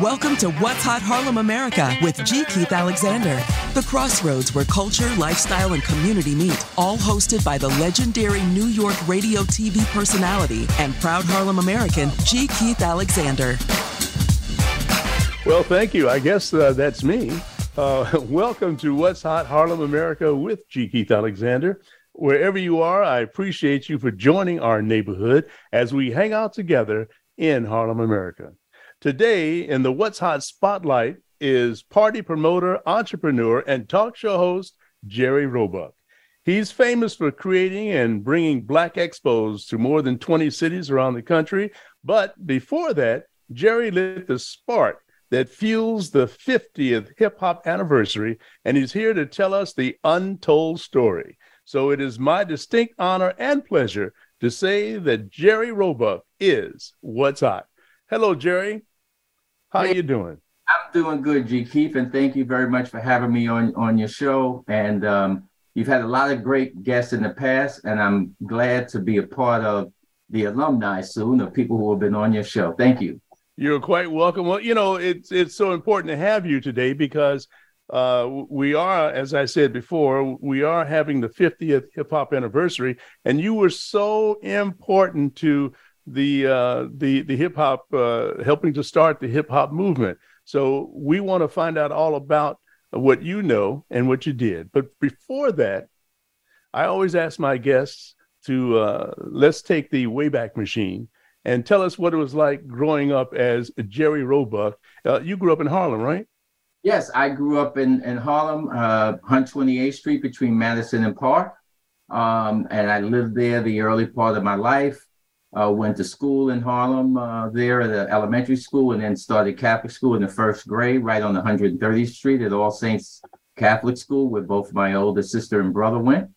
Welcome to What's Hot Harlem America with G. Keith Alexander. The crossroads where culture, lifestyle, and community meet. All hosted by the legendary New York radio TV personality and proud Harlem American, G. Keith Alexander. Well, thank you. I guess uh, that's me. Uh, welcome to What's Hot Harlem America with G. Keith Alexander. Wherever you are, I appreciate you for joining our neighborhood as we hang out together in Harlem, America. Today, in the What's Hot Spotlight, is party promoter, entrepreneur, and talk show host Jerry Roebuck. He's famous for creating and bringing Black expos to more than 20 cities around the country. But before that, Jerry lit the spark that fuels the 50th hip hop anniversary, and he's here to tell us the untold story. So it is my distinct honor and pleasure to say that Jerry Roebuck is what's hot. Hello, Jerry. How hey, you doing? I'm doing good, G. Keith, and thank you very much for having me on on your show. And um, you've had a lot of great guests in the past, and I'm glad to be a part of the alumni soon of people who have been on your show. Thank you. You're quite welcome. Well, you know, it's it's so important to have you today because uh, we are, as I said before, we are having the 50th hip hop anniversary, and you were so important to the uh, the the hip hop, uh, helping to start the hip hop movement. So we want to find out all about what you know and what you did. But before that, I always ask my guests to uh, let's take the Wayback Machine and tell us what it was like growing up as Jerry Roebuck. Uh, you grew up in Harlem, right? Yes, I grew up in, in Harlem, uh, 128th Street between Madison and Park. Um, and I lived there the early part of my life. Uh, went to school in Harlem uh, there at the elementary school and then started Catholic school in the first grade right on 130th Street at All Saints Catholic School where both my older sister and brother went.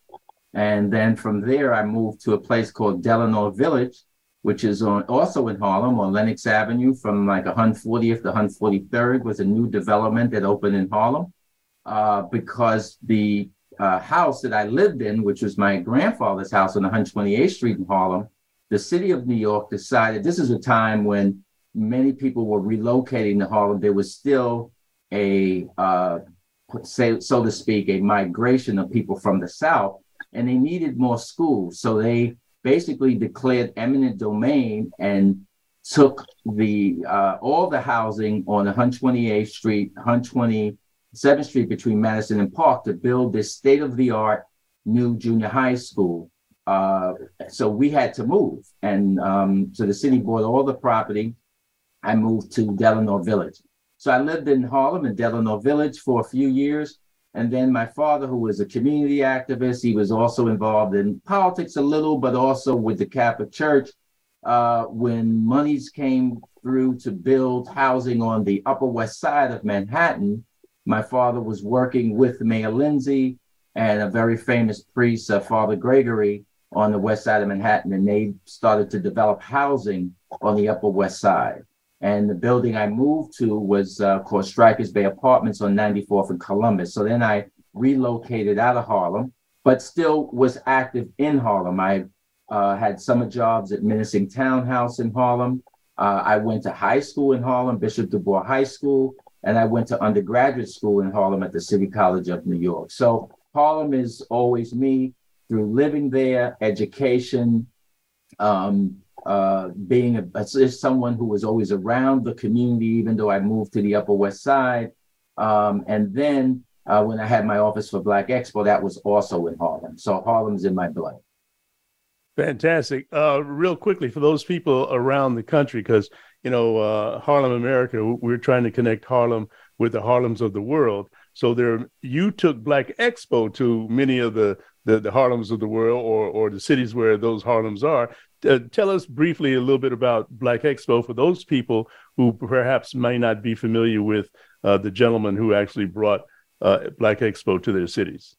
And then from there, I moved to a place called Delano Village, which is on also in Harlem on Lenox Avenue from like 140th to 143rd was a new development that opened in Harlem uh, because the uh, house that I lived in, which was my grandfather's house on 128th Street in Harlem, the city of New York decided this is a time when many people were relocating to Harlem. There was still a, uh, say, so to speak, a migration of people from the South, and they needed more schools. So they basically declared eminent domain and took the uh, all the housing on 128th Street, 127th Street between Madison and Park to build this state of the art new junior high school. Uh, so we had to move. And um, so the city bought all the property. I moved to Delano Village. So I lived in Harlem in Delano Village for a few years. And then my father, who was a community activist, he was also involved in politics a little, but also with the Catholic Church. Uh, when monies came through to build housing on the Upper West Side of Manhattan, my father was working with Mayor Lindsay and a very famous priest, uh, Father Gregory, on the west side of Manhattan, and they started to develop housing on the Upper West Side. And the building I moved to was uh, called Strycker's Bay Apartments on 94th and Columbus. So then I relocated out of Harlem, but still was active in Harlem. I uh, had summer jobs at Minisink Townhouse in Harlem. Uh, I went to high school in Harlem, Bishop Du Bois High School, and I went to undergraduate school in Harlem at the City College of New York. So Harlem is always me through living there, education, um, uh, being a, a, someone who was always around the community, even though I moved to the Upper West Side. Um, and then uh, when I had my office for Black Expo, that was also in Harlem. So Harlem's in my blood. Fantastic. Uh, real quickly, for those people around the country, because, you know, uh, Harlem America, we're trying to connect Harlem with the Harlems of the world. So there, you took Black Expo to many of the the, the Harlems of the world or, or the cities where those Harlems are. Uh, tell us briefly a little bit about Black Expo for those people who perhaps may not be familiar with uh, the gentleman who actually brought uh, Black Expo to their cities.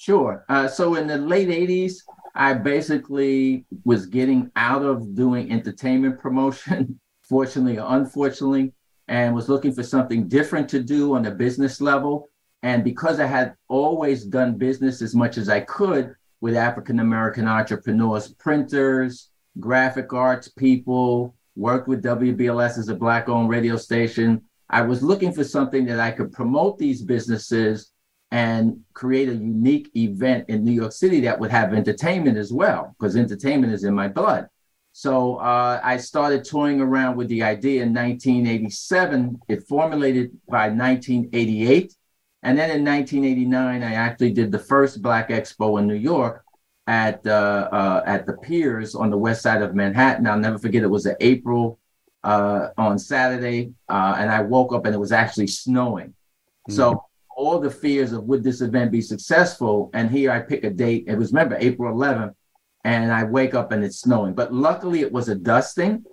Sure. Uh, so in the late 80s, I basically was getting out of doing entertainment promotion, fortunately or unfortunately, and was looking for something different to do on a business level. And because I had always done business as much as I could with African American entrepreneurs, printers, graphic arts people, worked with WBLS as a black owned radio station. I was looking for something that I could promote these businesses and create a unique event in New York City that would have entertainment as well, because entertainment is in my blood. So uh, I started toying around with the idea in 1987. It formulated by 1988. And then in 1989, I actually did the first Black Expo in New York at uh, uh, at the Piers on the west side of Manhattan. I'll never forget. It was an April uh, on Saturday, uh, and I woke up and it was actually snowing. Mm-hmm. So all the fears of would this event be successful, and here I pick a date. It was remember April 11th, and I wake up and it's snowing. But luckily, it was a dusting,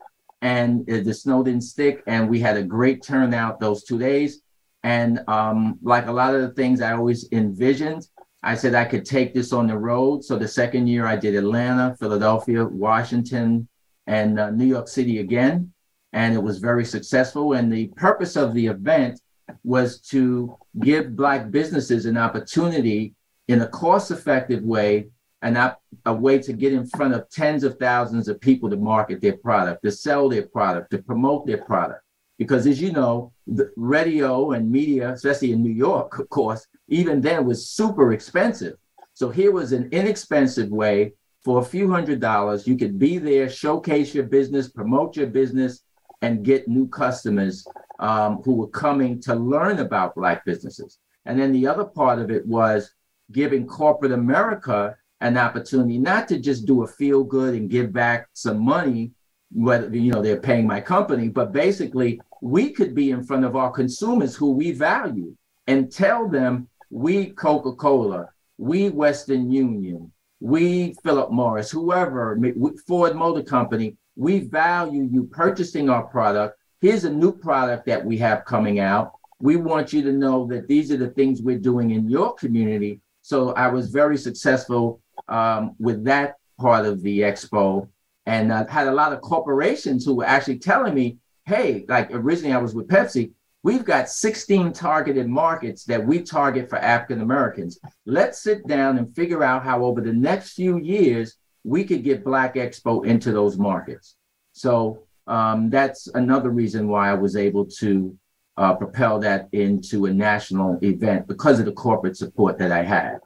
and the snow didn't stick, and we had a great turnout those two days. And um, like a lot of the things I always envisioned, I said I could take this on the road. So the second year I did Atlanta, Philadelphia, Washington, and uh, New York City again. And it was very successful. And the purpose of the event was to give Black businesses an opportunity in a cost effective way and not a way to get in front of tens of thousands of people to market their product, to sell their product, to promote their product. Because as you know, the radio and media, especially in New York, of course, even then was super expensive. So here was an inexpensive way for a few hundred dollars. You could be there, showcase your business, promote your business, and get new customers um, who were coming to learn about Black businesses. And then the other part of it was giving corporate America an opportunity not to just do a feel good and give back some money, whether you know they're paying my company, but basically we could be in front of our consumers who we value and tell them we Coca Cola, we Western Union, we Philip Morris, whoever, Ford Motor Company, we value you purchasing our product. Here's a new product that we have coming out. We want you to know that these are the things we're doing in your community. So I was very successful um, with that part of the expo and I had a lot of corporations who were actually telling me, hey, like originally I was with Pepsi, we've got 16 targeted markets that we target for African Americans. Let's sit down and figure out how over the next few years we could get Black Expo into those markets. So um, that's another reason why I was able to uh, propel that into a national event because of the corporate support that I had.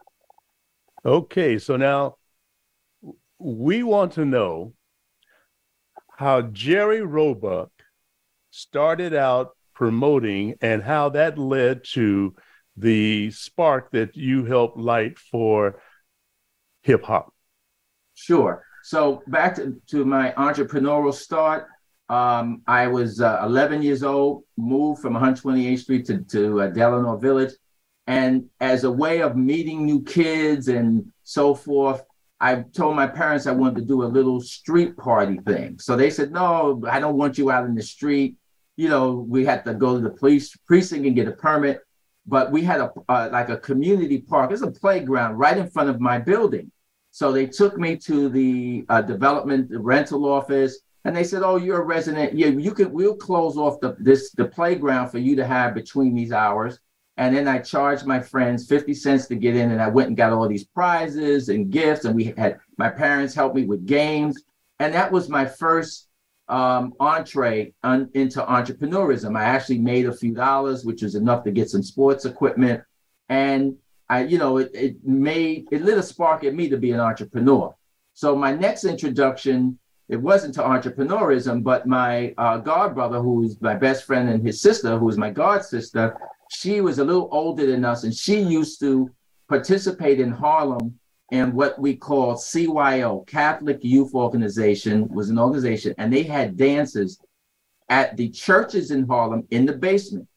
Okay, so now we want to know how Jerry Roebuck started out promoting and how that led to the spark that you helped light for hip hop. Sure. So back to, to my entrepreneurial start, um, I was uh, 11 years old, moved from 128th Street to, to uh, Delano Village. And as a way of meeting new kids and so forth, I told my parents I wanted to do a little street party thing. So they said, no, I don't want you out in the street. You know, we had to go to the police precinct and get a permit. But we had a uh, like a community park. It's a playground right in front of my building. So they took me to the uh, development rental office, and they said, "Oh, you're a resident. Yeah, you can. We'll close off the this the playground for you to have between these hours." And then I charged my friends 50 cents to get in, and I went and got all these prizes and gifts. And we had my parents help me with games. And that was my first um, entree into entrepreneurism. I actually made a few dollars, which was enough to get some sports equipment. And I, you know, it, it made it lit a spark in me to be an entrepreneur. So my next introduction, it wasn't to entrepreneurism, but my uh, god brother, who is my best friend, and his sister, who is my god sister, she was a little older than us, and she used to participate in Harlem in what we call CYO, Catholic Youth Organization, was an organization, and they had dances at the churches in Harlem in the basement.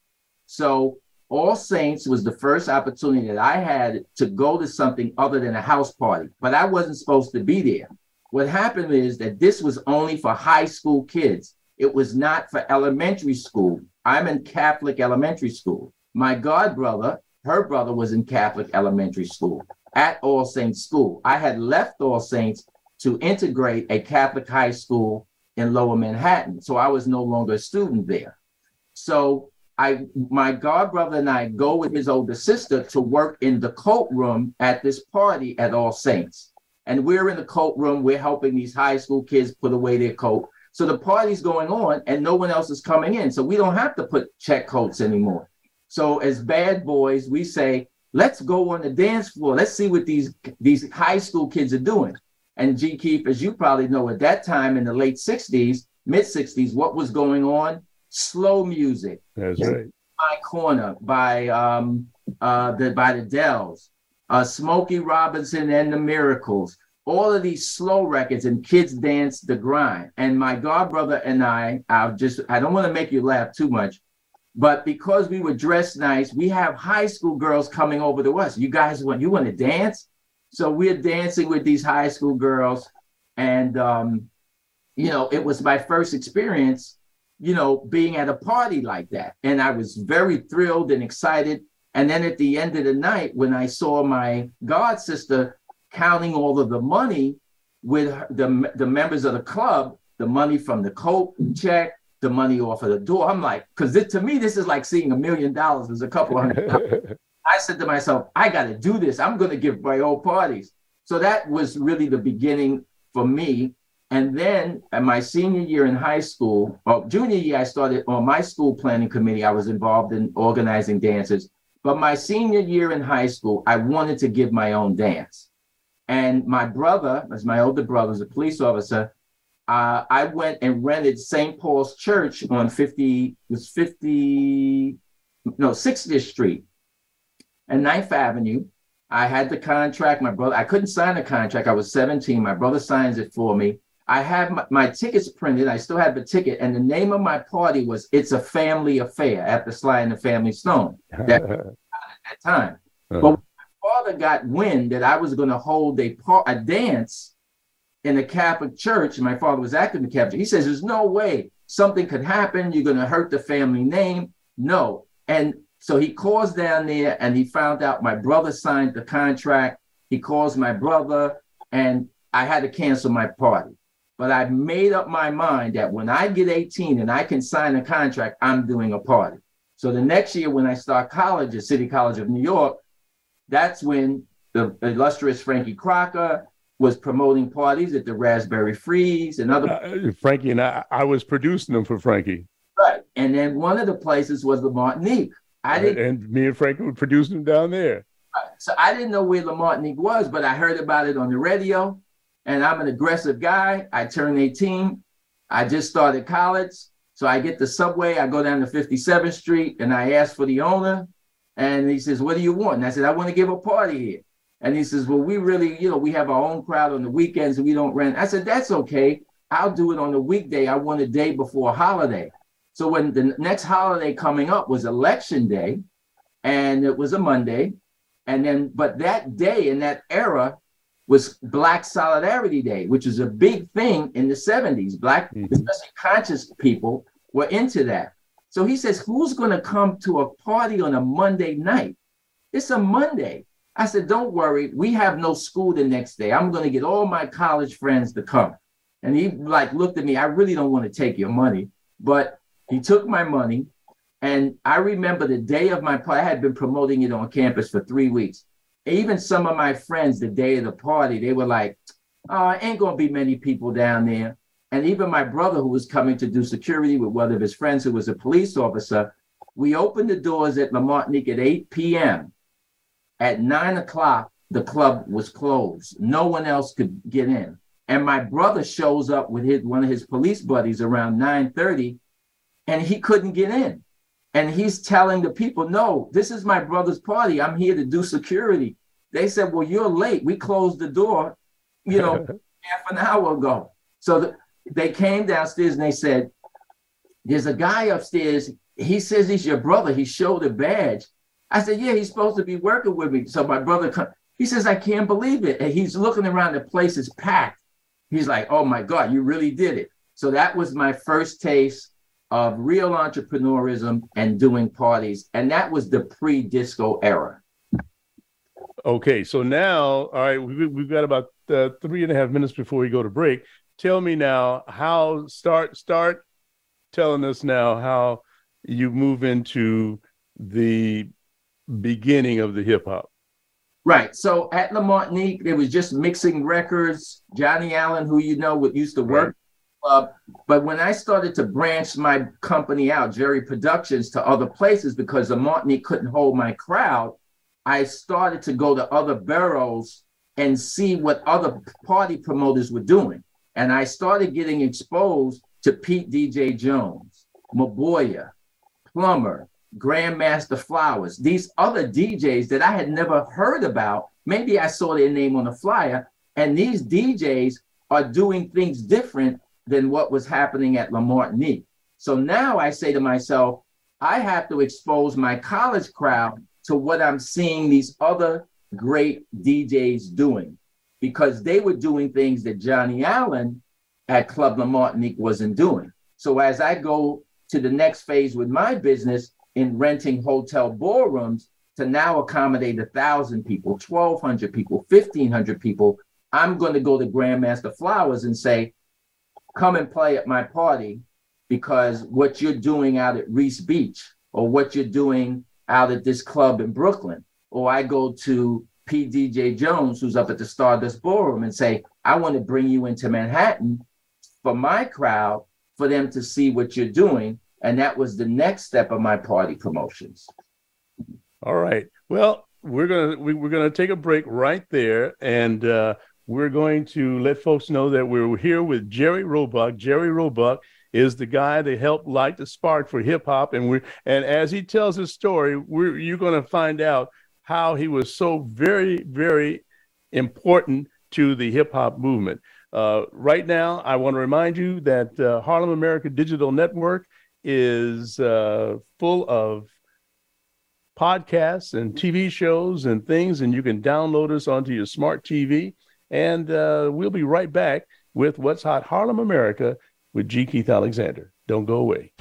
So All Saints was the first opportunity that I had to go to something other than a house party, but I wasn't supposed to be there. What happened is that this was only for high school kids. It was not for elementary school. I'm in Catholic elementary school. My god brother, her brother was in Catholic elementary school at All Saints School. I had left All Saints to integrate a Catholic high school in Lower Manhattan, so I was no longer a student there. So I, my god brother and I go with his older sister to work in the coat room at this party at All Saints. And we're in the coat room, we're helping these high school kids put away their coat. So the party's going on and no one else is coming in. So we don't have to put check coats anymore. So as bad boys, we say, let's go on the dance floor. Let's see what these these high school kids are doing. And G Keith, as you probably know, at that time in the late 60s, mid 60s, what was going on? Slow music. That's right. My corner by um uh the by the Dells, uh Smokey Robinson and the Miracles, all of these slow records and kids dance the grind. And my god brother and I, I've just I don't want to make you laugh too much, but because we were dressed nice, we have high school girls coming over to us. You guys want you want to dance? So we're dancing with these high school girls, and um, you know, it was my first experience, you know, being at a party like that, and I was very thrilled and excited. And then at the end of the night, when I saw my god sister counting all of the money with the the members of the club, the money from the coat check, the money off of the door. I'm like, because to me, this is like seeing a million dollars. There's a couple hundred. I said to myself, I got to do this. I'm going to give my old parties. So that was really the beginning for me. And then at my senior year in high school, or junior year, I started on my school planning committee. I was involved in organizing dances. But my senior year in high school, I wanted to give my own dance. And my brother, as my older brother, was a police officer, uh, I went and rented St. Paul's Church on 50, was 50, no, 60th Street and 9th Avenue. I had the contract. My brother, I couldn't sign the contract. I was 17. My brother signs it for me. I have my, my, tickets printed. I still have the ticket. And the name of my party was It's a Family Affair after Sly and the Family Stone that, at that time. Uh-huh. But my father got wind that I was going to hold a, par- a dance in the Catholic Church, and my father was active in the Catholic Church. He says, There's no way something could happen. You're going to hurt the family name. No. And so he calls down there and he found out my brother signed the contract. He calls my brother, and I had to cancel my party. But I made up my mind that when I get 18 and I can sign a contract, I'm doing a party. So the next year, when I start college at City College of New York, that's when the illustrious Frankie Crocker, was promoting parties at the Raspberry Freeze and other. Uh, Frankie and I, I was producing them for Frankie. Right, and then one of the places was the Martinique. I didn't, and me and Frankie were producing them down there. So I didn't know where the Martinique was, but I heard about it on the radio. And I'm an aggressive guy. I turned 18. I just started college. So I get the subway. I go down to 57th Street and I ask for the owner. And he says, What do you want? And I said, I want to give a party here. And he says, Well, we really, you know, we have our own crowd on the weekends and we don't rent. I said, That's okay. I'll do it on a weekday. I want a day before a holiday. So when the next holiday coming up was election day, and it was a Monday, and then but that day in that era was Black Solidarity Day, which is a big thing in the 70s. Black, mm-hmm. especially conscious people, were into that. So he says, Who's going to come to a party on a Monday night? It's a Monday. I said, don't worry, we have no school the next day. I'm going to get all my college friends to come. And he like looked at me, I really don't want to take your money, but he took my money. And I remember the day of my party, I had been promoting it on campus for three weeks. Even some of my friends, the day of the party, they were like, oh, ain't going to be many people down there. And even my brother, who was coming to do security with one of his friends who was a police officer, we opened the doors at La Martinique at 8 p.m. At nine o'clock, the club was closed. No one else could get in. And my brother shows up with his one of his police buddies around 9:30, and he couldn't get in. And he's telling the people, no, this is my brother's party. I'm here to do security. They said, Well, you're late. We closed the door, you know, half an hour ago. So the, they came downstairs and they said, There's a guy upstairs. He says he's your brother. He showed a badge. I said, yeah, he's supposed to be working with me. So my brother, come, he says, I can't believe it. And he's looking around, the place is packed. He's like, oh my God, you really did it. So that was my first taste of real entrepreneurism and doing parties. And that was the pre disco era. Okay, so now, all right, we, we've got about uh, three and a half minutes before we go to break. Tell me now how start start telling us now how you move into the beginning of the hip hop. Right. So at La Martinique, they was just mixing records. Johnny Allen, who you know, would used to work, club. But when I started to branch my company out, Jerry Productions, to other places because the Martinique couldn't hold my crowd, I started to go to other boroughs and see what other party promoters were doing. And I started getting exposed to Pete DJ Jones, Maboya, Plummer, Grandmaster Flowers, these other DJs that I had never heard about. Maybe I saw their name on a flyer, and these DJs are doing things different than what was happening at La Martinique. So now I say to myself, I have to expose my college crowd to what I'm seeing these other great DJs doing because they were doing things that Johnny Allen at Club La Martinique wasn't doing. So as I go to the next phase with my business in renting hotel ballrooms to now accommodate a thousand people, 1,200 people, 1,500 people, I'm going to go to Grandmaster Flowers and say, come and play at my party because what you're doing out at Riis Beach or what you're doing out at this club in Brooklyn, or I go to PDJ Jones, who's up at the Stardust Ballroom, and say, I want to bring you into Manhattan for my crowd for them to see what you're doing. And that was the next step of my party promotions. All right. Well, we're gonna we, are gonna take a break right there, and uh, we're going to let folks know that we're here with Jerry Roebuck. Jerry Roebuck is the guy that helped light the spark for hip hop, and we're and as he tells his story, we're you're going to find out how he was so very very important to the hip hop movement. Uh, right now, I want to remind you that uh, Harlem America Digital Network is uh, full of podcasts and TV shows and things, and you can download us onto your smart TV. And uh, we'll be right back with What's Hot Harlem America with G. Keith Alexander. Don't go away.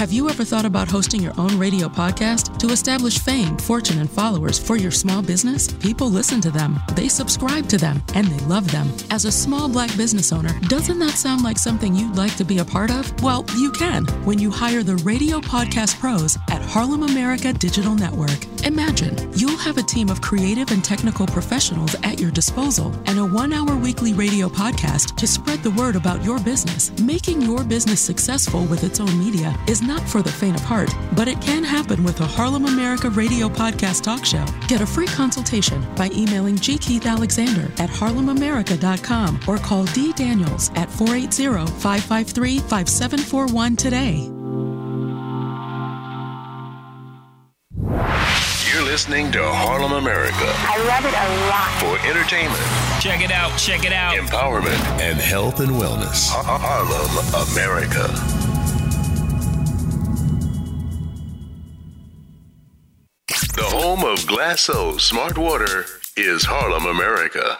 Have you ever thought about hosting your own radio podcast to establish fame, fortune, and followers for your small business? People listen to them, they subscribe to them, and they love them. As a small black business owner, doesn't that sound like something you'd like to be a part of? Well, you can when you hire the radio podcast pros at Harlem America Digital Network. Imagine you'll have a team of creative and technical professionals at your disposal and a one hour weekly radio podcast to spread the word about your business. Making your business successful with its own media is not for the faint of heart, but it can happen with a Harlem America radio podcast talk show. Get a free consultation by emailing G. Keith Alexander at harlemamerica.com or call D. Daniels at 480 553 5741 today. You're listening to Harlem America. I love it a lot. For entertainment. Check it out, check it out. Empowerment and health and wellness. Harlem America. The home of Glacéau Smart Water is Harlem, America.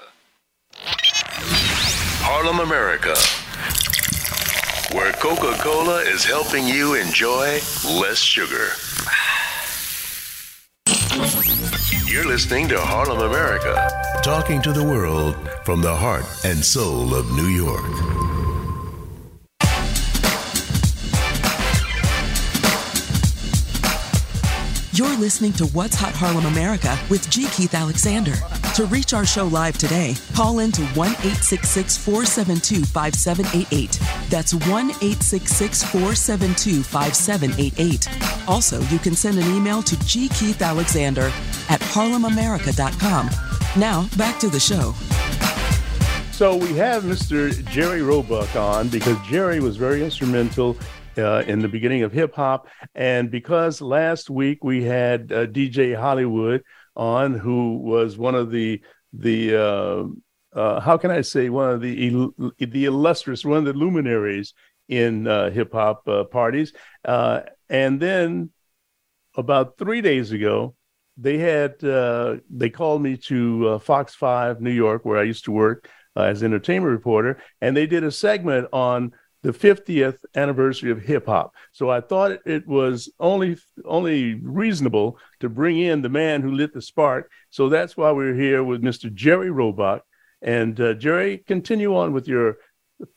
Harlem, America, where Coca Cola is helping you enjoy less sugar. You're listening to Harlem, America, talking to the world from the heart and soul of New York. You're listening to What's Hot Harlem America with G. Keith Alexander. To reach our show live today, call in to 1 866 472 5788. That's 1 866 472 5788. Also, you can send an email to gkeithalexander at harlemamerica.com. Now, back to the show. So we have Mr. Jerry Roebuck on because Jerry was very instrumental uh, in the beginning of hip hop. And because last week we had uh, DJ Hollywood on, who was one of the the uh, uh, how can I say one of the the illustrious, one of the luminaries in uh, hip hop uh, parties. and then about three days ago, they had they called me to Fox Five New York, where I used to work as an entertainment reporter, and they did a segment on the 50th anniversary of hip hop. So I thought it was only only reasonable to bring in the man who lit the spark. So that's why we're here with Mr. Jerry Roebuck. And uh, Jerry, continue on with your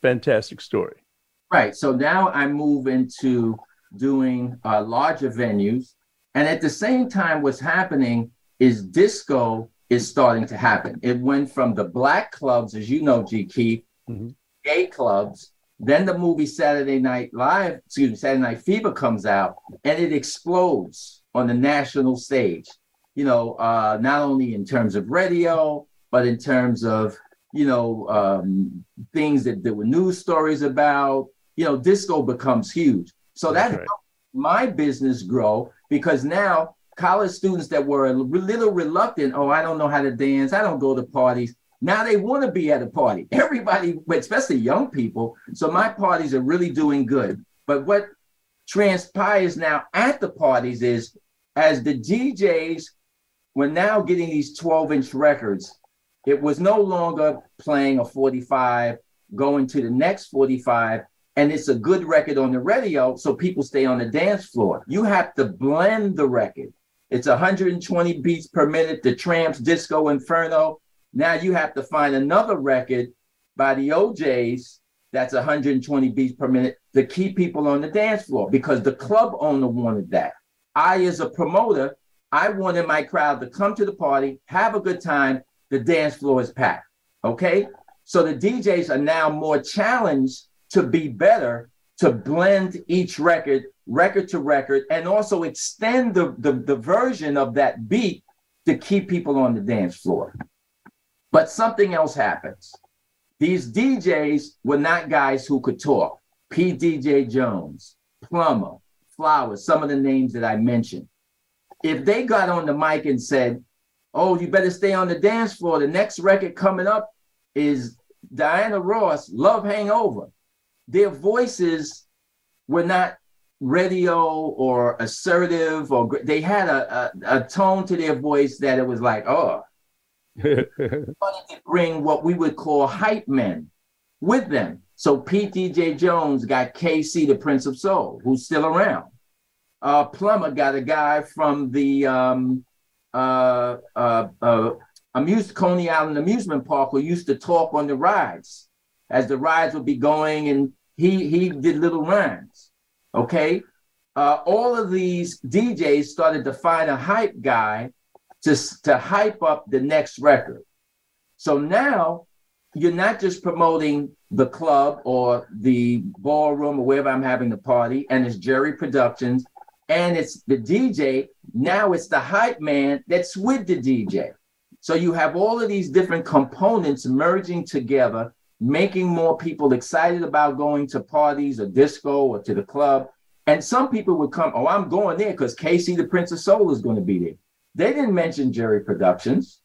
fantastic story. Right. So now I move into doing uh, larger venues. And at the same time, what's happening is disco is starting to happen. It went from the black clubs, as you know, G. Keith, mm-hmm. gay clubs. Then the movie Saturday Night Live, excuse me, Saturday Night Fever comes out and it explodes on the national stage. You know, uh, not only in terms of radio, but in terms of, you know, um, things that there were news stories about. You know, disco becomes huge. So that right. my business grow because now college students that were a little reluctant, oh, I don't know how to dance, I don't go to parties. Now they want to be at a party. Everybody, especially young people. So my parties are really doing good. But what transpires now at the parties is as the DJs were now getting these 12 inch records, it was no longer playing a 45, going to the next 45, and it's a good record on the radio, so people stay on the dance floor. You have to blend the record. It's 120 beats per minute, the Tramps Disco Inferno. Now you have to find another record by the O'Jays that's 120 beats per minute to keep people on the dance floor because the club owner wanted that. I, as a promoter, I wanted my crowd to come to the party, have a good time. The dance floor is packed. Okay. So the DJs are now more challenged to be better to blend each record record to record and also extend the, the, the version of that beat to keep people on the dance floor. But something else happens. These DJs were not guys who could talk. P. DJ Jones, Plummer, Flowers, some of the names that I mentioned. If they got on the mic and said, Oh, you better stay on the dance floor, the next record coming up is Diana Ross, Love Hangover. Their voices were not radio or assertive or they had a, a, a tone to their voice that it was like, oh, wanted to bring what we would call hype men with them. So Pete DJ Jones got KC, the Prince of Soul, who's still around. Uh, Plummer got a guy from the um, uh, uh, uh, Amuse Coney Island Amusement Park who used to talk on the rides as the rides would be going, and he he did little rhymes. Okay. Uh, all of these DJs started to find a hype guy to, to hype up the next record. So now you're not just promoting the club or the ballroom or wherever I'm having the party, and it's Jerry Productions, and it's the DJ. Now it's the hype man that's with the DJ. So you have all of these different components merging together making more people excited about going to parties or disco or to the club. And some people would come, oh, I'm going there because KC, the Prince of Soul, is going to be there. They didn't mention Jerry Productions.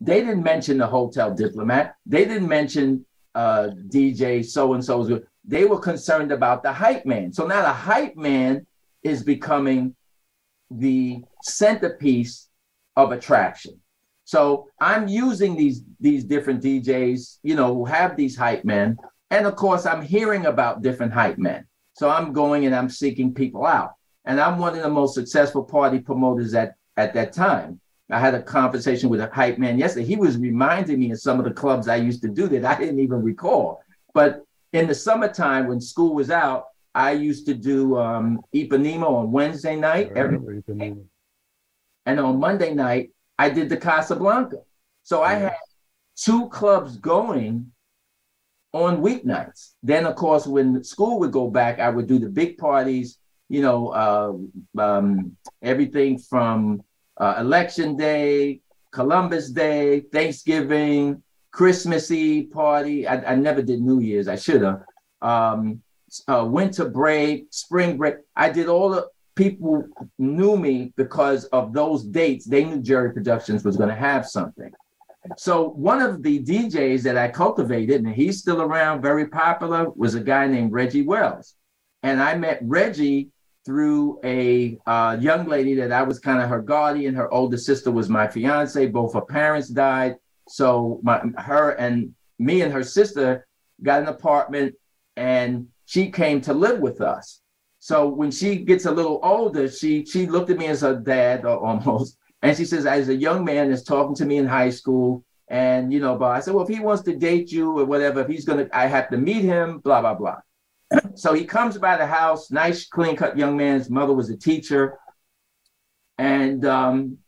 They didn't mention the Hotel Diplomat. They didn't mention uh, DJ so and so. They were concerned about the hype man. So now the hype man is becoming the centerpiece of attraction. So I'm using these these different DJs, you know, who have these hype men, and of course I'm hearing about different hype men. So I'm going and I'm seeking people out, and I'm one of the most successful party promoters at at that time. I had a conversation with a hype man yesterday. He was reminding me of some of the clubs I used to do that I didn't even recall. But in the summertime when school was out, I used to do um, Ipanema on Wednesday night. Every, and on Monday night, I did the Casablanca. So I had two clubs going on weeknights. Then, of course, when school would go back, I would do the big parties, you know, uh, um, everything from uh, Election Day, Columbus Day, Thanksgiving, Christmas Eve party. I, I never did New Year's. I should have. Um, uh, winter break, spring break. I did all the people knew me because of those dates. They knew Jerry Productions was going to have something. So one of the DJs that I cultivated, and he's still around, very popular, was a guy named Reggie Wells. And I met Reggie through a uh, young lady that I was kind of her guardian. Her older sister was my fiance. Both her parents died. So my, her and me and her sister got an apartment and she came to live with us. So when she gets a little older, she she looked at me as her dad almost, and she says, as a young man is talking to me in high school, and you know, but I said, well, if he wants to date you or whatever, if he's gonna, I have to meet him, blah blah blah. So he comes by the house, nice, clean cut young man. His mother was a teacher. And um,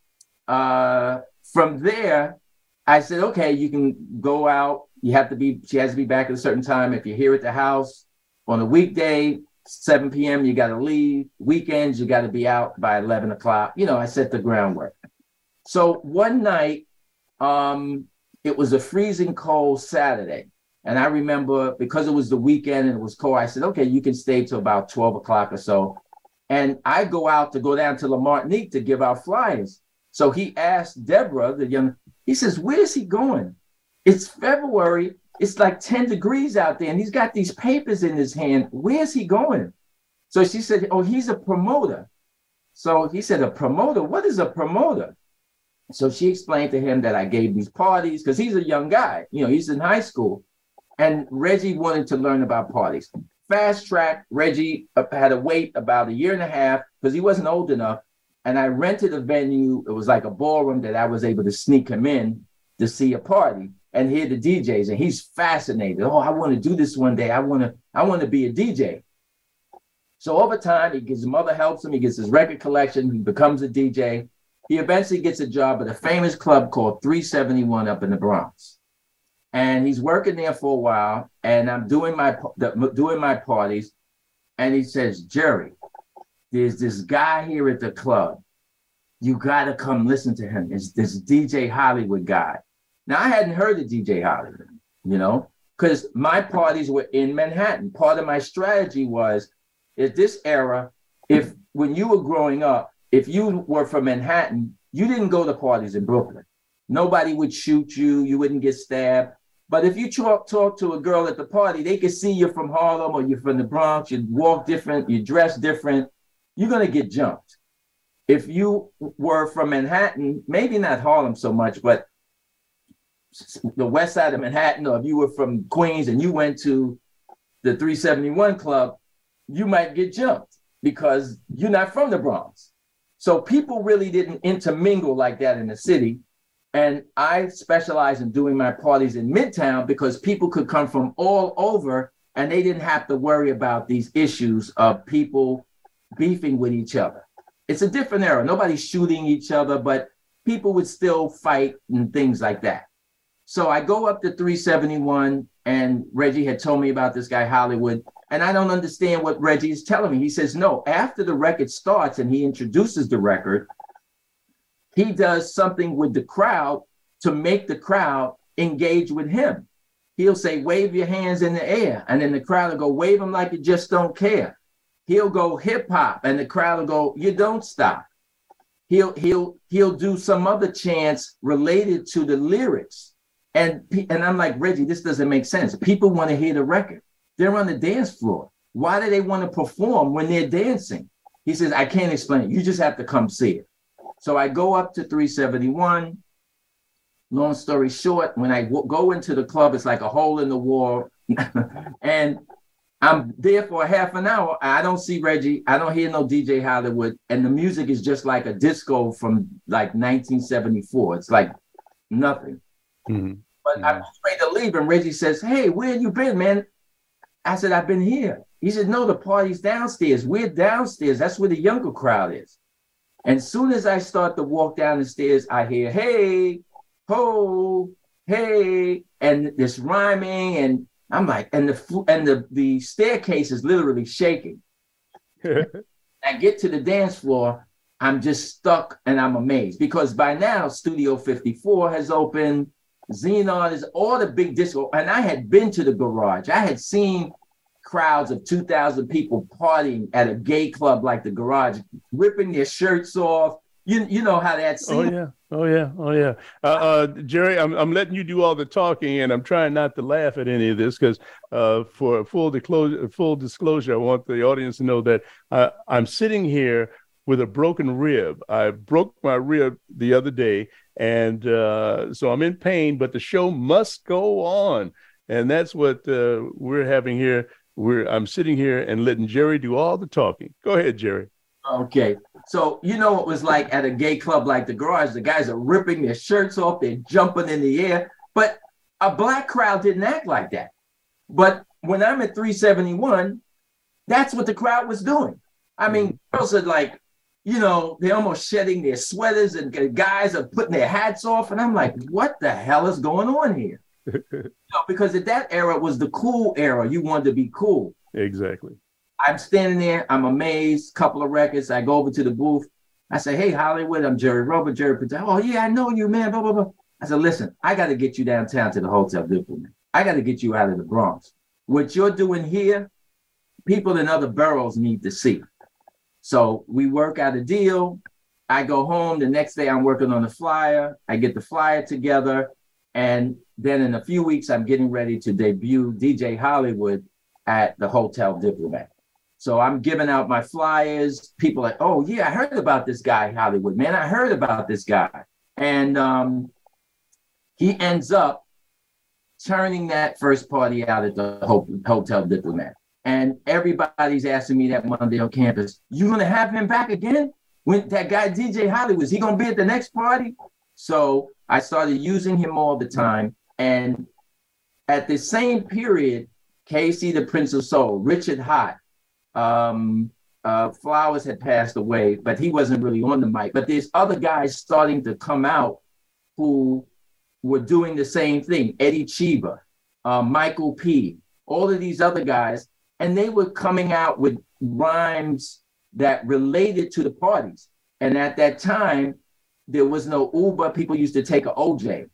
uh, from there, I said, okay, you can go out. You have to be, she has to be back at a certain time. If you're here at the house on a weekday, 7 p.m., you got to leave. Weekends, you got to be out by 11 o'clock. You know, I set the groundwork. So one night, um, it was a freezing cold Saturday. And I remember because it was the weekend and it was cold, I said, okay, you can stay till about 12 o'clock or so. And I go out to go down to La Martinique to give out flyers. So he asked Deborah, the young, he says, Where's he going? It's February. It's like 10 degrees out there, and he's got these papers in his hand. Where's he going? So she said, Oh, he's a promoter. So he said, A promoter? What is a promoter? So she explained to him that I gave these parties because he's a young guy, you know, he's in high school. And Reggie wanted to learn about parties. Fast track, Reggie uh, had to wait about a year and a half because he wasn't old enough. And I rented a venue. It was like a ballroom that I was able to sneak him in to see a party and hear the DJs. And he's fascinated. Oh, I want to do this one day. I want to, I want to be a DJ. So over time, he his mother helps him. He gets his record collection. He becomes a DJ. He eventually gets a job at a famous club called 371 up in the Bronx. And he's working there for a while. And I'm doing my doing my parties. And he says, Jerry, there's this guy here at the club. You got to come listen to him. It's this DJ Hollywood guy. Now, I hadn't heard of DJ Hollywood, you know, because my parties were in Manhattan. Part of my strategy was at this era, if when you were growing up, if you were from Manhattan, you didn't go to parties in Brooklyn. Nobody would shoot you, you wouldn't get stabbed. But if you talk talk to a girl at the party, they could see you're from Harlem or you're from the Bronx, you walk different, you dress different, you're gonna get jumped. If you were from Manhattan, maybe not Harlem so much, but the west side of Manhattan, or if you were from Queens and you went to the 371 club, you might get jumped because you're not from the Bronx. So people really didn't intermingle like that in the city. And I specialize in doing my parties in Midtown because people could come from all over and they didn't have to worry about these issues of people beefing with each other. It's a different era. Nobody's shooting each other, but people would still fight and things like that. So I go up to 371, and Reggie had told me about this guy, Hollywood. And I don't understand what Reggie is telling me. He says, no, after the record starts and he introduces the record, he does something with the crowd to make the crowd engage with him. He'll say, wave your hands in the air. And then the crowd will go, wave them like you just don't care. He'll go hip hop and the crowd will go, you don't stop. He'll he'll he'll do some other chants related to the lyrics. And, and I'm like, Reggie, this doesn't make sense. People want to hear the record. They're on the dance floor. Why do they want to perform when they're dancing? He says, I can't explain it. You just have to come see it. So I go up to 371. Long story short, when I w- go into the club, it's like a hole in the wall. and I'm there for a half an hour. I don't see Reggie. I don't hear no DJ Hollywood. And the music is just like a disco from like 1974. It's like nothing. Mm-hmm. But mm-hmm. I'm ready to leave. And Reggie says, Hey, where you been, man? I said, I've been here. He said, No, the party's downstairs. We're downstairs. That's where the younger crowd is. And soon as I start to walk down the stairs, I hear, Hey, ho, hey, and this rhyming. And I'm like, and the and the, the staircase is literally shaking. I get to the dance floor. I'm just stuck and I'm amazed because by now Studio 54 has opened. Xenon is all the big disco. And I had been to the garage. I had seen crowds of 2,000 people partying at a gay club like the garage, ripping their shirts off. You, you know how that Oh, yeah. Oh, yeah. Oh, yeah. Uh, uh, Jerry, I'm, I'm letting you do all the talking and I'm trying not to laugh at any of this because uh, for full disclosure, full disclosure, I want the audience to know that uh, I'm sitting here with a broken rib. I broke my rib the other day, and uh, so I'm in pain. But the show must go on, and that's what uh, we're having here. We're I'm sitting here and letting Jerry do all the talking. Go ahead, Jerry. Okay. So you know what it was like at a gay club like the garage. The guys are ripping their shirts off, they're jumping in the air. But a black crowd didn't act like that. But when I'm at 371, That's what the crowd was doing. I mean, mm-hmm. girls are like, you know, they're almost shedding their sweaters and guys are putting their hats off. And I'm like, what the hell is going on here? because at that era was the cool era. You wanted to be cool. Exactly. I'm standing there, I'm amazed, couple of records. I go over to the booth. I say, Hey, Hollywood, I'm Jerry Robert. Jerry Patel. Oh, yeah, I know you, man. Blah, blah, blah. I said, Listen, I got to get you downtown to the Hotel Diplomat. I got to get you out of the Bronx. What you're doing here, people in other boroughs need to see. So we work out a deal. I go home. The next day, I'm working on the flyer. I get the flyer together. And then in a few weeks, I'm getting ready to debut DJ Hollywood at the Hotel Diplomat. So I'm giving out my flyers. People like, oh yeah, I heard about this guy Hollywood, man. I heard about this guy, and um, he ends up turning that first party out at the Hotel Diplomat. And everybody's asking me that Monday on campus, you gonna have him back again? When that guy DJ Hollywood, is he gonna be at the next party? So I started using him all the time. And at the same period, KC, the Prince of Soul, Richard Hott, um, uh, Flowers had passed away, but he wasn't really on the mic. But there's other guys starting to come out who were doing the same thing. Eddie Cheeba, uh, Michael P, all of these other guys, and they were coming out with rhymes that related to the parties. And at that time, there was no Uber. People used to take an OJ,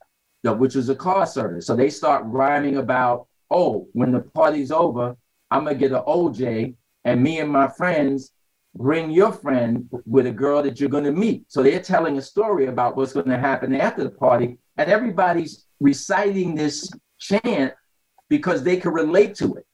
which was a car service. So they start rhyming about, oh, when the party's over, I'm gonna get an OJ and me and my friends bring your friend with a girl that you're to meet. So they're telling a story about what's going to happen after the party, and everybody's reciting this chant because they can relate to it.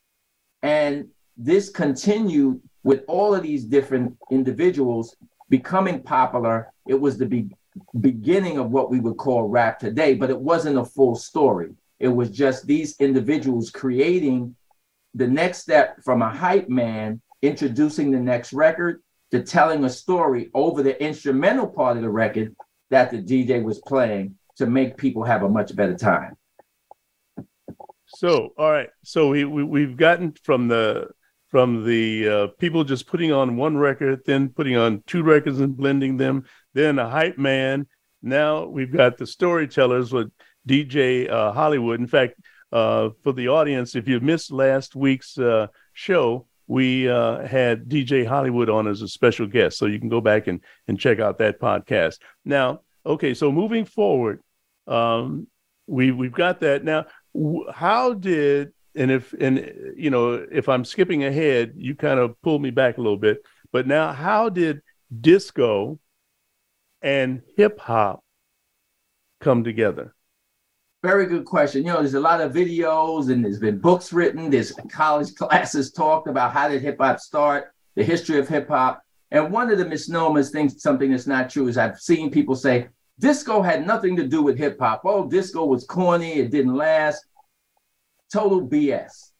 And this continued with all of these different individuals becoming popular. It was the be- beginning of what we would call rap today, but it wasn't a full story. It was just these individuals creating the next step from a hype man introducing the next record to telling a story over the instrumental part of the record that the DJ was playing to make people have a much better time. So, all right. So we, we we've gotten from the from the uh, people just putting on one record, then putting on two records and blending them, then a hype man. Now we've got the storytellers with DJ uh, Hollywood. In fact, uh, for the audience, if you missed last week's uh, show, we uh, had DJ Hollywood on as a special guest. So you can go back and, and check out that podcast. Now, okay, so moving forward, um, we we've got that now. How did and if and you know if I'm skipping ahead, you kind of pull me back a little bit. But now, how did disco and hip hop come together? Very good question. You know, there's a lot of videos and there's been books written. There's college classes talked about how did hip hop start, the history of hip hop. And one of the misnomers, things something that's not true, is I've seen people say disco had nothing to do with hip hop. Oh, disco was corny, it didn't last. Total BS.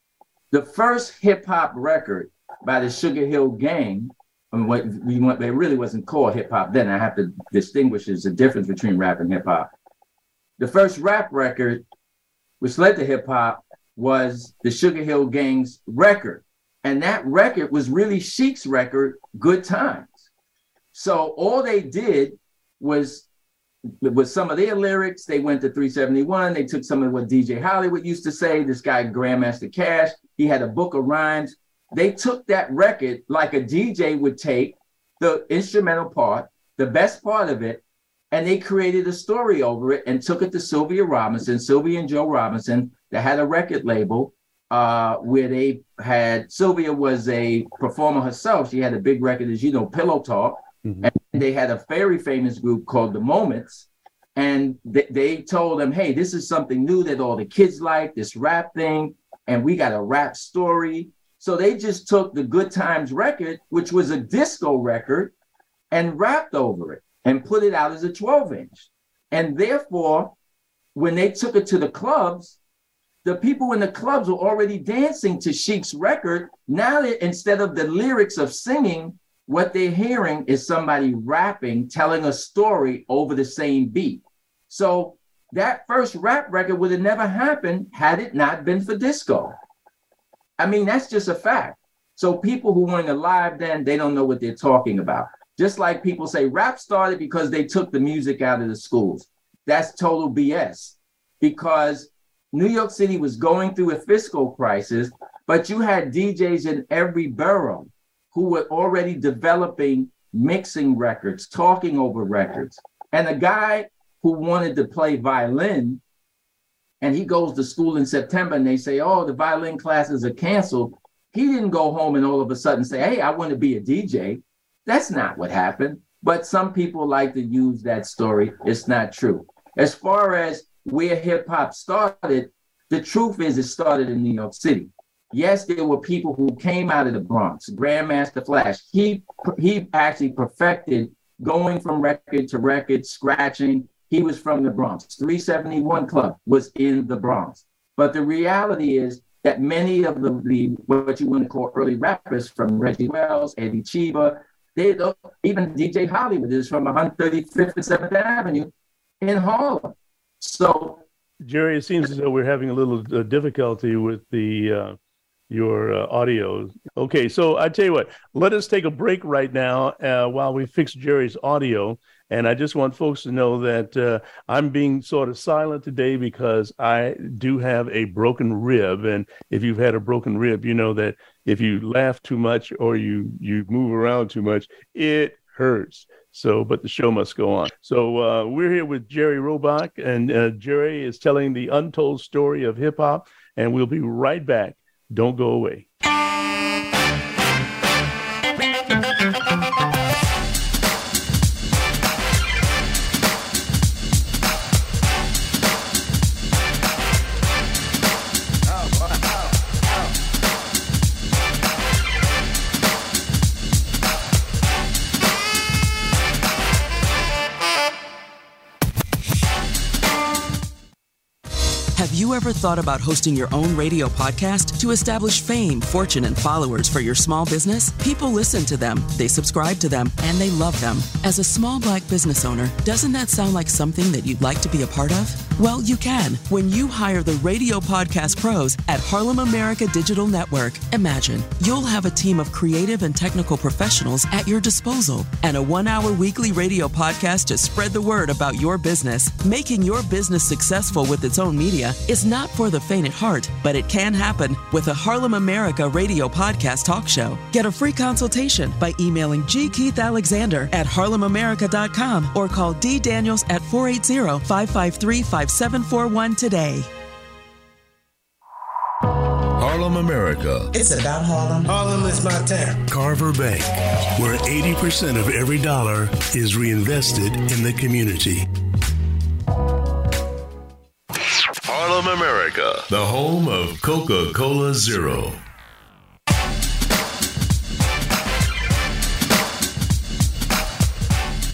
The first hip hop record by the Sugar Hill Gang, and what we want, it really wasn't called hip hop then. I have to distinguish is the difference between rap and hip hop the first rap record, which led to hip hop, was the Sugar Hill Gang's record. And that record was really Chic's record, Good Times. So all they did was with some of their lyrics, they went to 371. They took some of what DJ Hollywood used to say. This guy, Grandmaster Caz, he had a book of rhymes. They took that record like a DJ would take the instrumental part, the best part of it, and they created a story over it and took it to Sylvia Robinson, Sylvia and Joe Robinson, that had a record label uh, where they had Sylvia was a performer herself. She had a big record, as you know, Pillow Talk, mm-hmm. and they had a very famous group called The Moments. And they, they told them, hey, this is something new that all the kids like, this rap thing, and we got a rap story. So they just took the Good Times record, which was a disco record, and rapped over it and put it out as a 12 inch. And therefore, when they took it to the clubs, the people in the clubs were already dancing to Chic's record. Now, that instead of the lyrics of singing, what they're hearing is somebody rapping, telling a story over the same beat. So that first rap record would have never happened had it not been for disco. I mean, that's just a fact. So people who weren't alive then, they don't know what they're talking about. Just like people say rap started because they took the music out of the schools. That's total BS because New York City was going through a fiscal crisis, but you had DJs in every borough who were already developing mixing records, talking over records. And a guy who wanted to play violin and he goes to school in September and they say, oh, the violin classes are canceled. He didn't go home and all of a sudden say, hey, I want to be a DJ. That's not what happened. But some people like to use that story. It's not true. As far as where hip hop started, the truth is it started in New York City. Yes, there were people who came out of the Bronx. Grandmaster Flash, he he actually perfected going from record to record, scratching. He was from the Bronx. 371 Club was in the Bronx. But the reality is that many of the, the what you want to call early rappers from Reggie Wells, Eddie Cheeba, they even DJ Hollywood is from 135th and 7th Avenue in Harlem. So, Jerry, it seems as though we're having a little uh, difficulty with the uh, your uh, audio. Okay, so I tell you what, let us take a break right now uh, while we fix Jerry's audio. And I just want folks to know that uh, I'm being sort of silent today because I do have a broken rib. And if you've had a broken rib, you know that if you laugh too much or you you move around too much, it hurts. So, but the show must go on. So uh, we're here with Jerry Roebuck, and uh, Jerry is telling the untold story of hip hop. And we'll be right back. Don't go away. Ever thought about hosting your own radio podcast to establish fame, fortune, and followers for your small business? People listen to them, they subscribe to them, and they love them. As a small black business owner, doesn't that sound like something that you'd like to be a part of? Well, you can when you hire the radio podcast pros at Harlem America Digital Network. Imagine you'll have a team of creative and technical professionals at your disposal and a one hour weekly radio podcast to spread the word about your business. Making your business successful with its own media is not for the faint at heart, but it can happen with a Harlem America radio podcast talk show. Get a free consultation by emailing G. Keith Alexander at harlemamerica.com or call D. Daniels at 480 553 5741 today. Harlem, America. It's about Harlem. Harlem is my town. Carver Bank, where 80% of every dollar is reinvested in the community. Harlem, America, the home of Coca Cola Zero.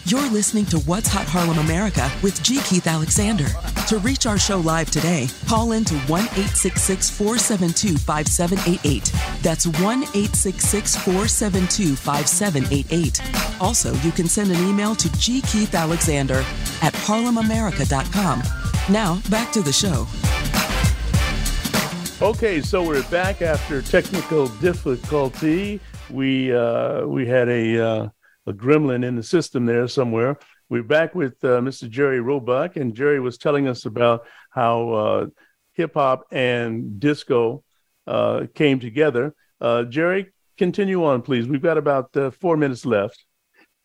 You're listening to What's Hot Harlem America with G. Keith Alexander. To reach our show live today, call in to 1 866 472 5788. That's 1 866 472 5788. Also, you can send an email to gkeithalexander at harlemamerica.com. Now, back to the show. Okay, so we're back after technical difficulty. We uh, we had a uh, a gremlin in the system there somewhere. We're back with uh, Mr. Jerry Roebuck, and Jerry was telling us about how uh, hip hop and disco uh, came together. Uh, Jerry, continue on, please. We've got about four minutes left.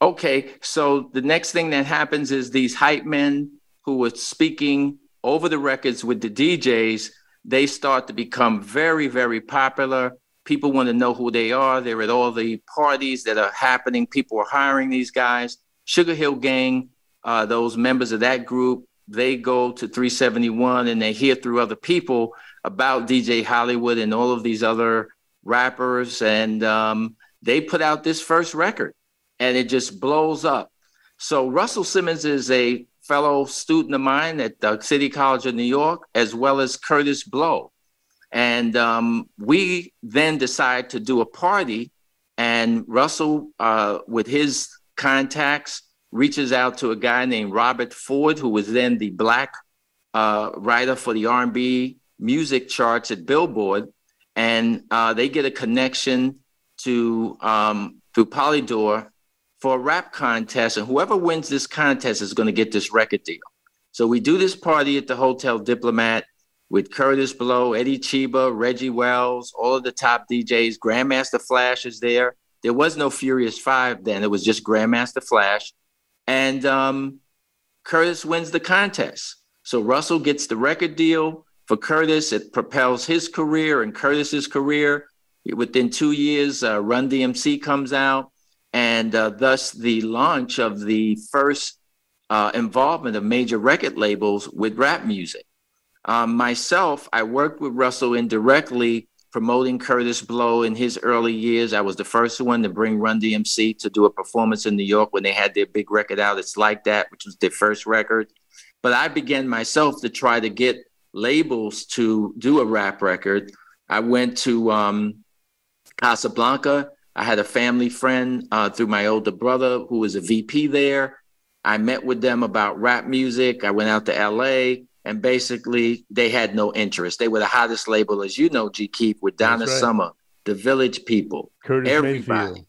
Okay, so the next thing that happens is these hype men who were speaking over the records with the DJs they start to become very, very popular. People want to know who they are. They're at all the parties that are happening. People are hiring these guys. Sugar Hill Gang, uh, those members of that group, they go to 371 and they hear through other people about DJ Hollywood and all of these other rappers. And um, they put out this first record and it just blows up. So Russell Simmons is a fellow student of mine at the City College of New York, as well as Kurtis Blow. And um, we then decided to do a party. And Russell, uh, with his contacts, reaches out to a guy named Robert Ford, who was then the black uh, writer for the R&B music charts at Billboard. And uh, they get a connection to um, through Polydor for a rap contest, and whoever wins this contest is going to get this record deal. So we do this party at the Hotel Diplomat with Kurtis Blow, Eddie Cheeba, Reggie Wells, all of the top DJs. Grandmaster Flash is there. There was no Furious Five then; it was just Grandmaster Flash, and um, Kurtis wins the contest. So Russell gets the record deal for Kurtis. It propels his career and Kurtis's career. Within two years, uh, Run DMC comes out, and uh, thus the launch of the first uh, involvement of major record labels with rap music. Um, myself, I worked with Russell indirectly promoting Kurtis Blow in his early years. I was the first one to bring Run DMC to do a performance in New York when they had their big record out. It's like that, which was their first record. But I began myself to try to get labels to do a rap record. I went to um, Casablanca. I had a family friend uh, through my older brother who was a VP there. I met with them about rap music. I went out to LA and basically they had no interest. They were the hottest label, as you know, G Keith, with Donna right. Summer, the Village People, Curtis everybody. Mayfield.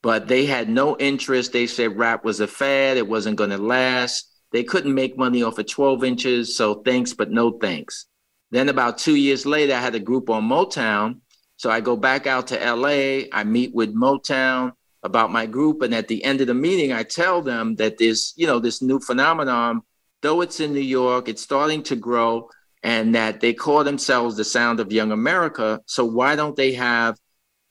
But they had no interest. They said rap was a fad, it wasn't going to last. They couldn't make money off of 12 inches, so thanks, but no thanks. Then about two years later, I had a group on Motown so I go back out to LA, I meet with Motown about my group. And at the end of the meeting, I tell them that this, you know, this new phenomenon, though it's in New York, it's starting to grow and that they call themselves the sound of young America. So why don't they have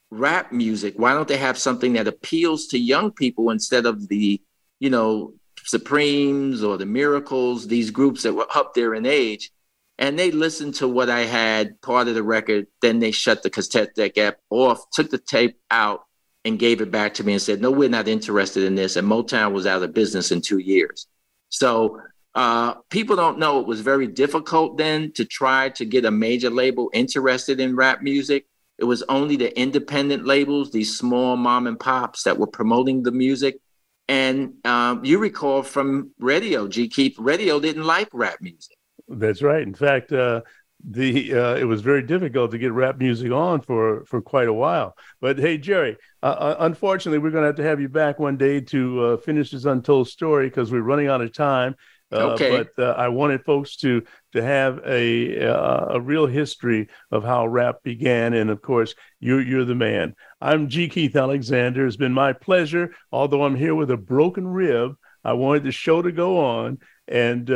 rap music? Why don't they have something that appeals to young people instead of the, you know, Supremes or the Miracles, these groups that were up there in age? And they listened to what I had part of the record. Then they shut the cassette deck app off, took the tape out, and gave it back to me and said, "No, we're not interested in this." And Motown was out of business in two years. So uh, people don't know it was very difficult then to try to get a major label interested in rap music. It was only the independent labels, these small mom and pops, that were promoting the music. And um, you recall from radio, G. Keith, radio didn't like rap music. That's right. In fact, uh, the uh, it was very difficult to get rap music on for for quite a while. But hey, Jerry, uh, uh unfortunately, we're going to have to have you back one day to uh, finish this untold story because we're running out of time. Uh, okay. But I wanted folks to to have a a real history of how rap began, and of course, you're you're the man. I'm G. Keith Alexander. It's been my pleasure. Although I'm here with a broken rib, I wanted the show to go on, and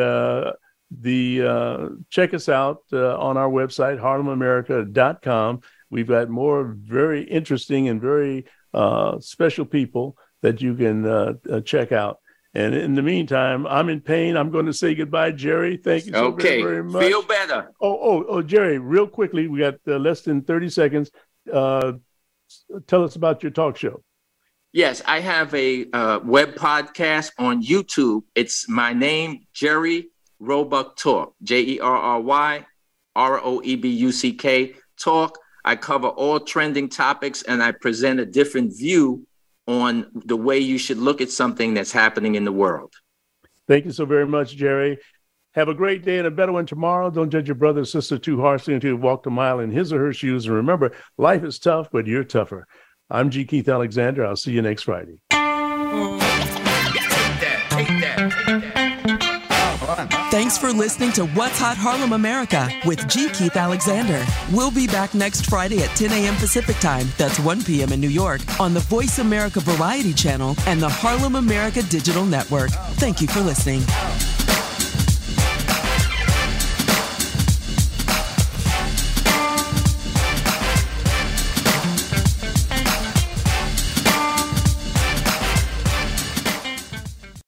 the uh, check us out uh, on our website harlemamerica.com we've got more very interesting and very uh, special people that you can uh, uh, check out. And in the meantime i'm in pain. I'm going to say goodbye jerry. Thank you so okay. very, very much. Feel better. Oh oh oh jerry real quickly we got uh, less than 30 seconds. Tell us about your talk show. Yes, I have a web podcast on YouTube. It's my name, Jerry Roebuck Talk, J E R R Y R O E B U C K Talk. I cover all trending topics and I present a different view on the way you should look at something that's happening in the world. Thank you so very much, Jerry. Have a great day and a better one tomorrow. Don't judge your brother or sister too harshly until you've walked a mile in his or her shoes. And remember, life is tough, but you're tougher. I'm G. Keith Alexander. I'll see you next Friday. Thanks for listening to What's Hot Harlem America with G. Keith Alexander. We'll be back next Friday at 10 a.m. Pacific Time. That's 1 p.m. in New York on the Voice America Variety Channel and the Harlem America Digital Network. Thank you for listening.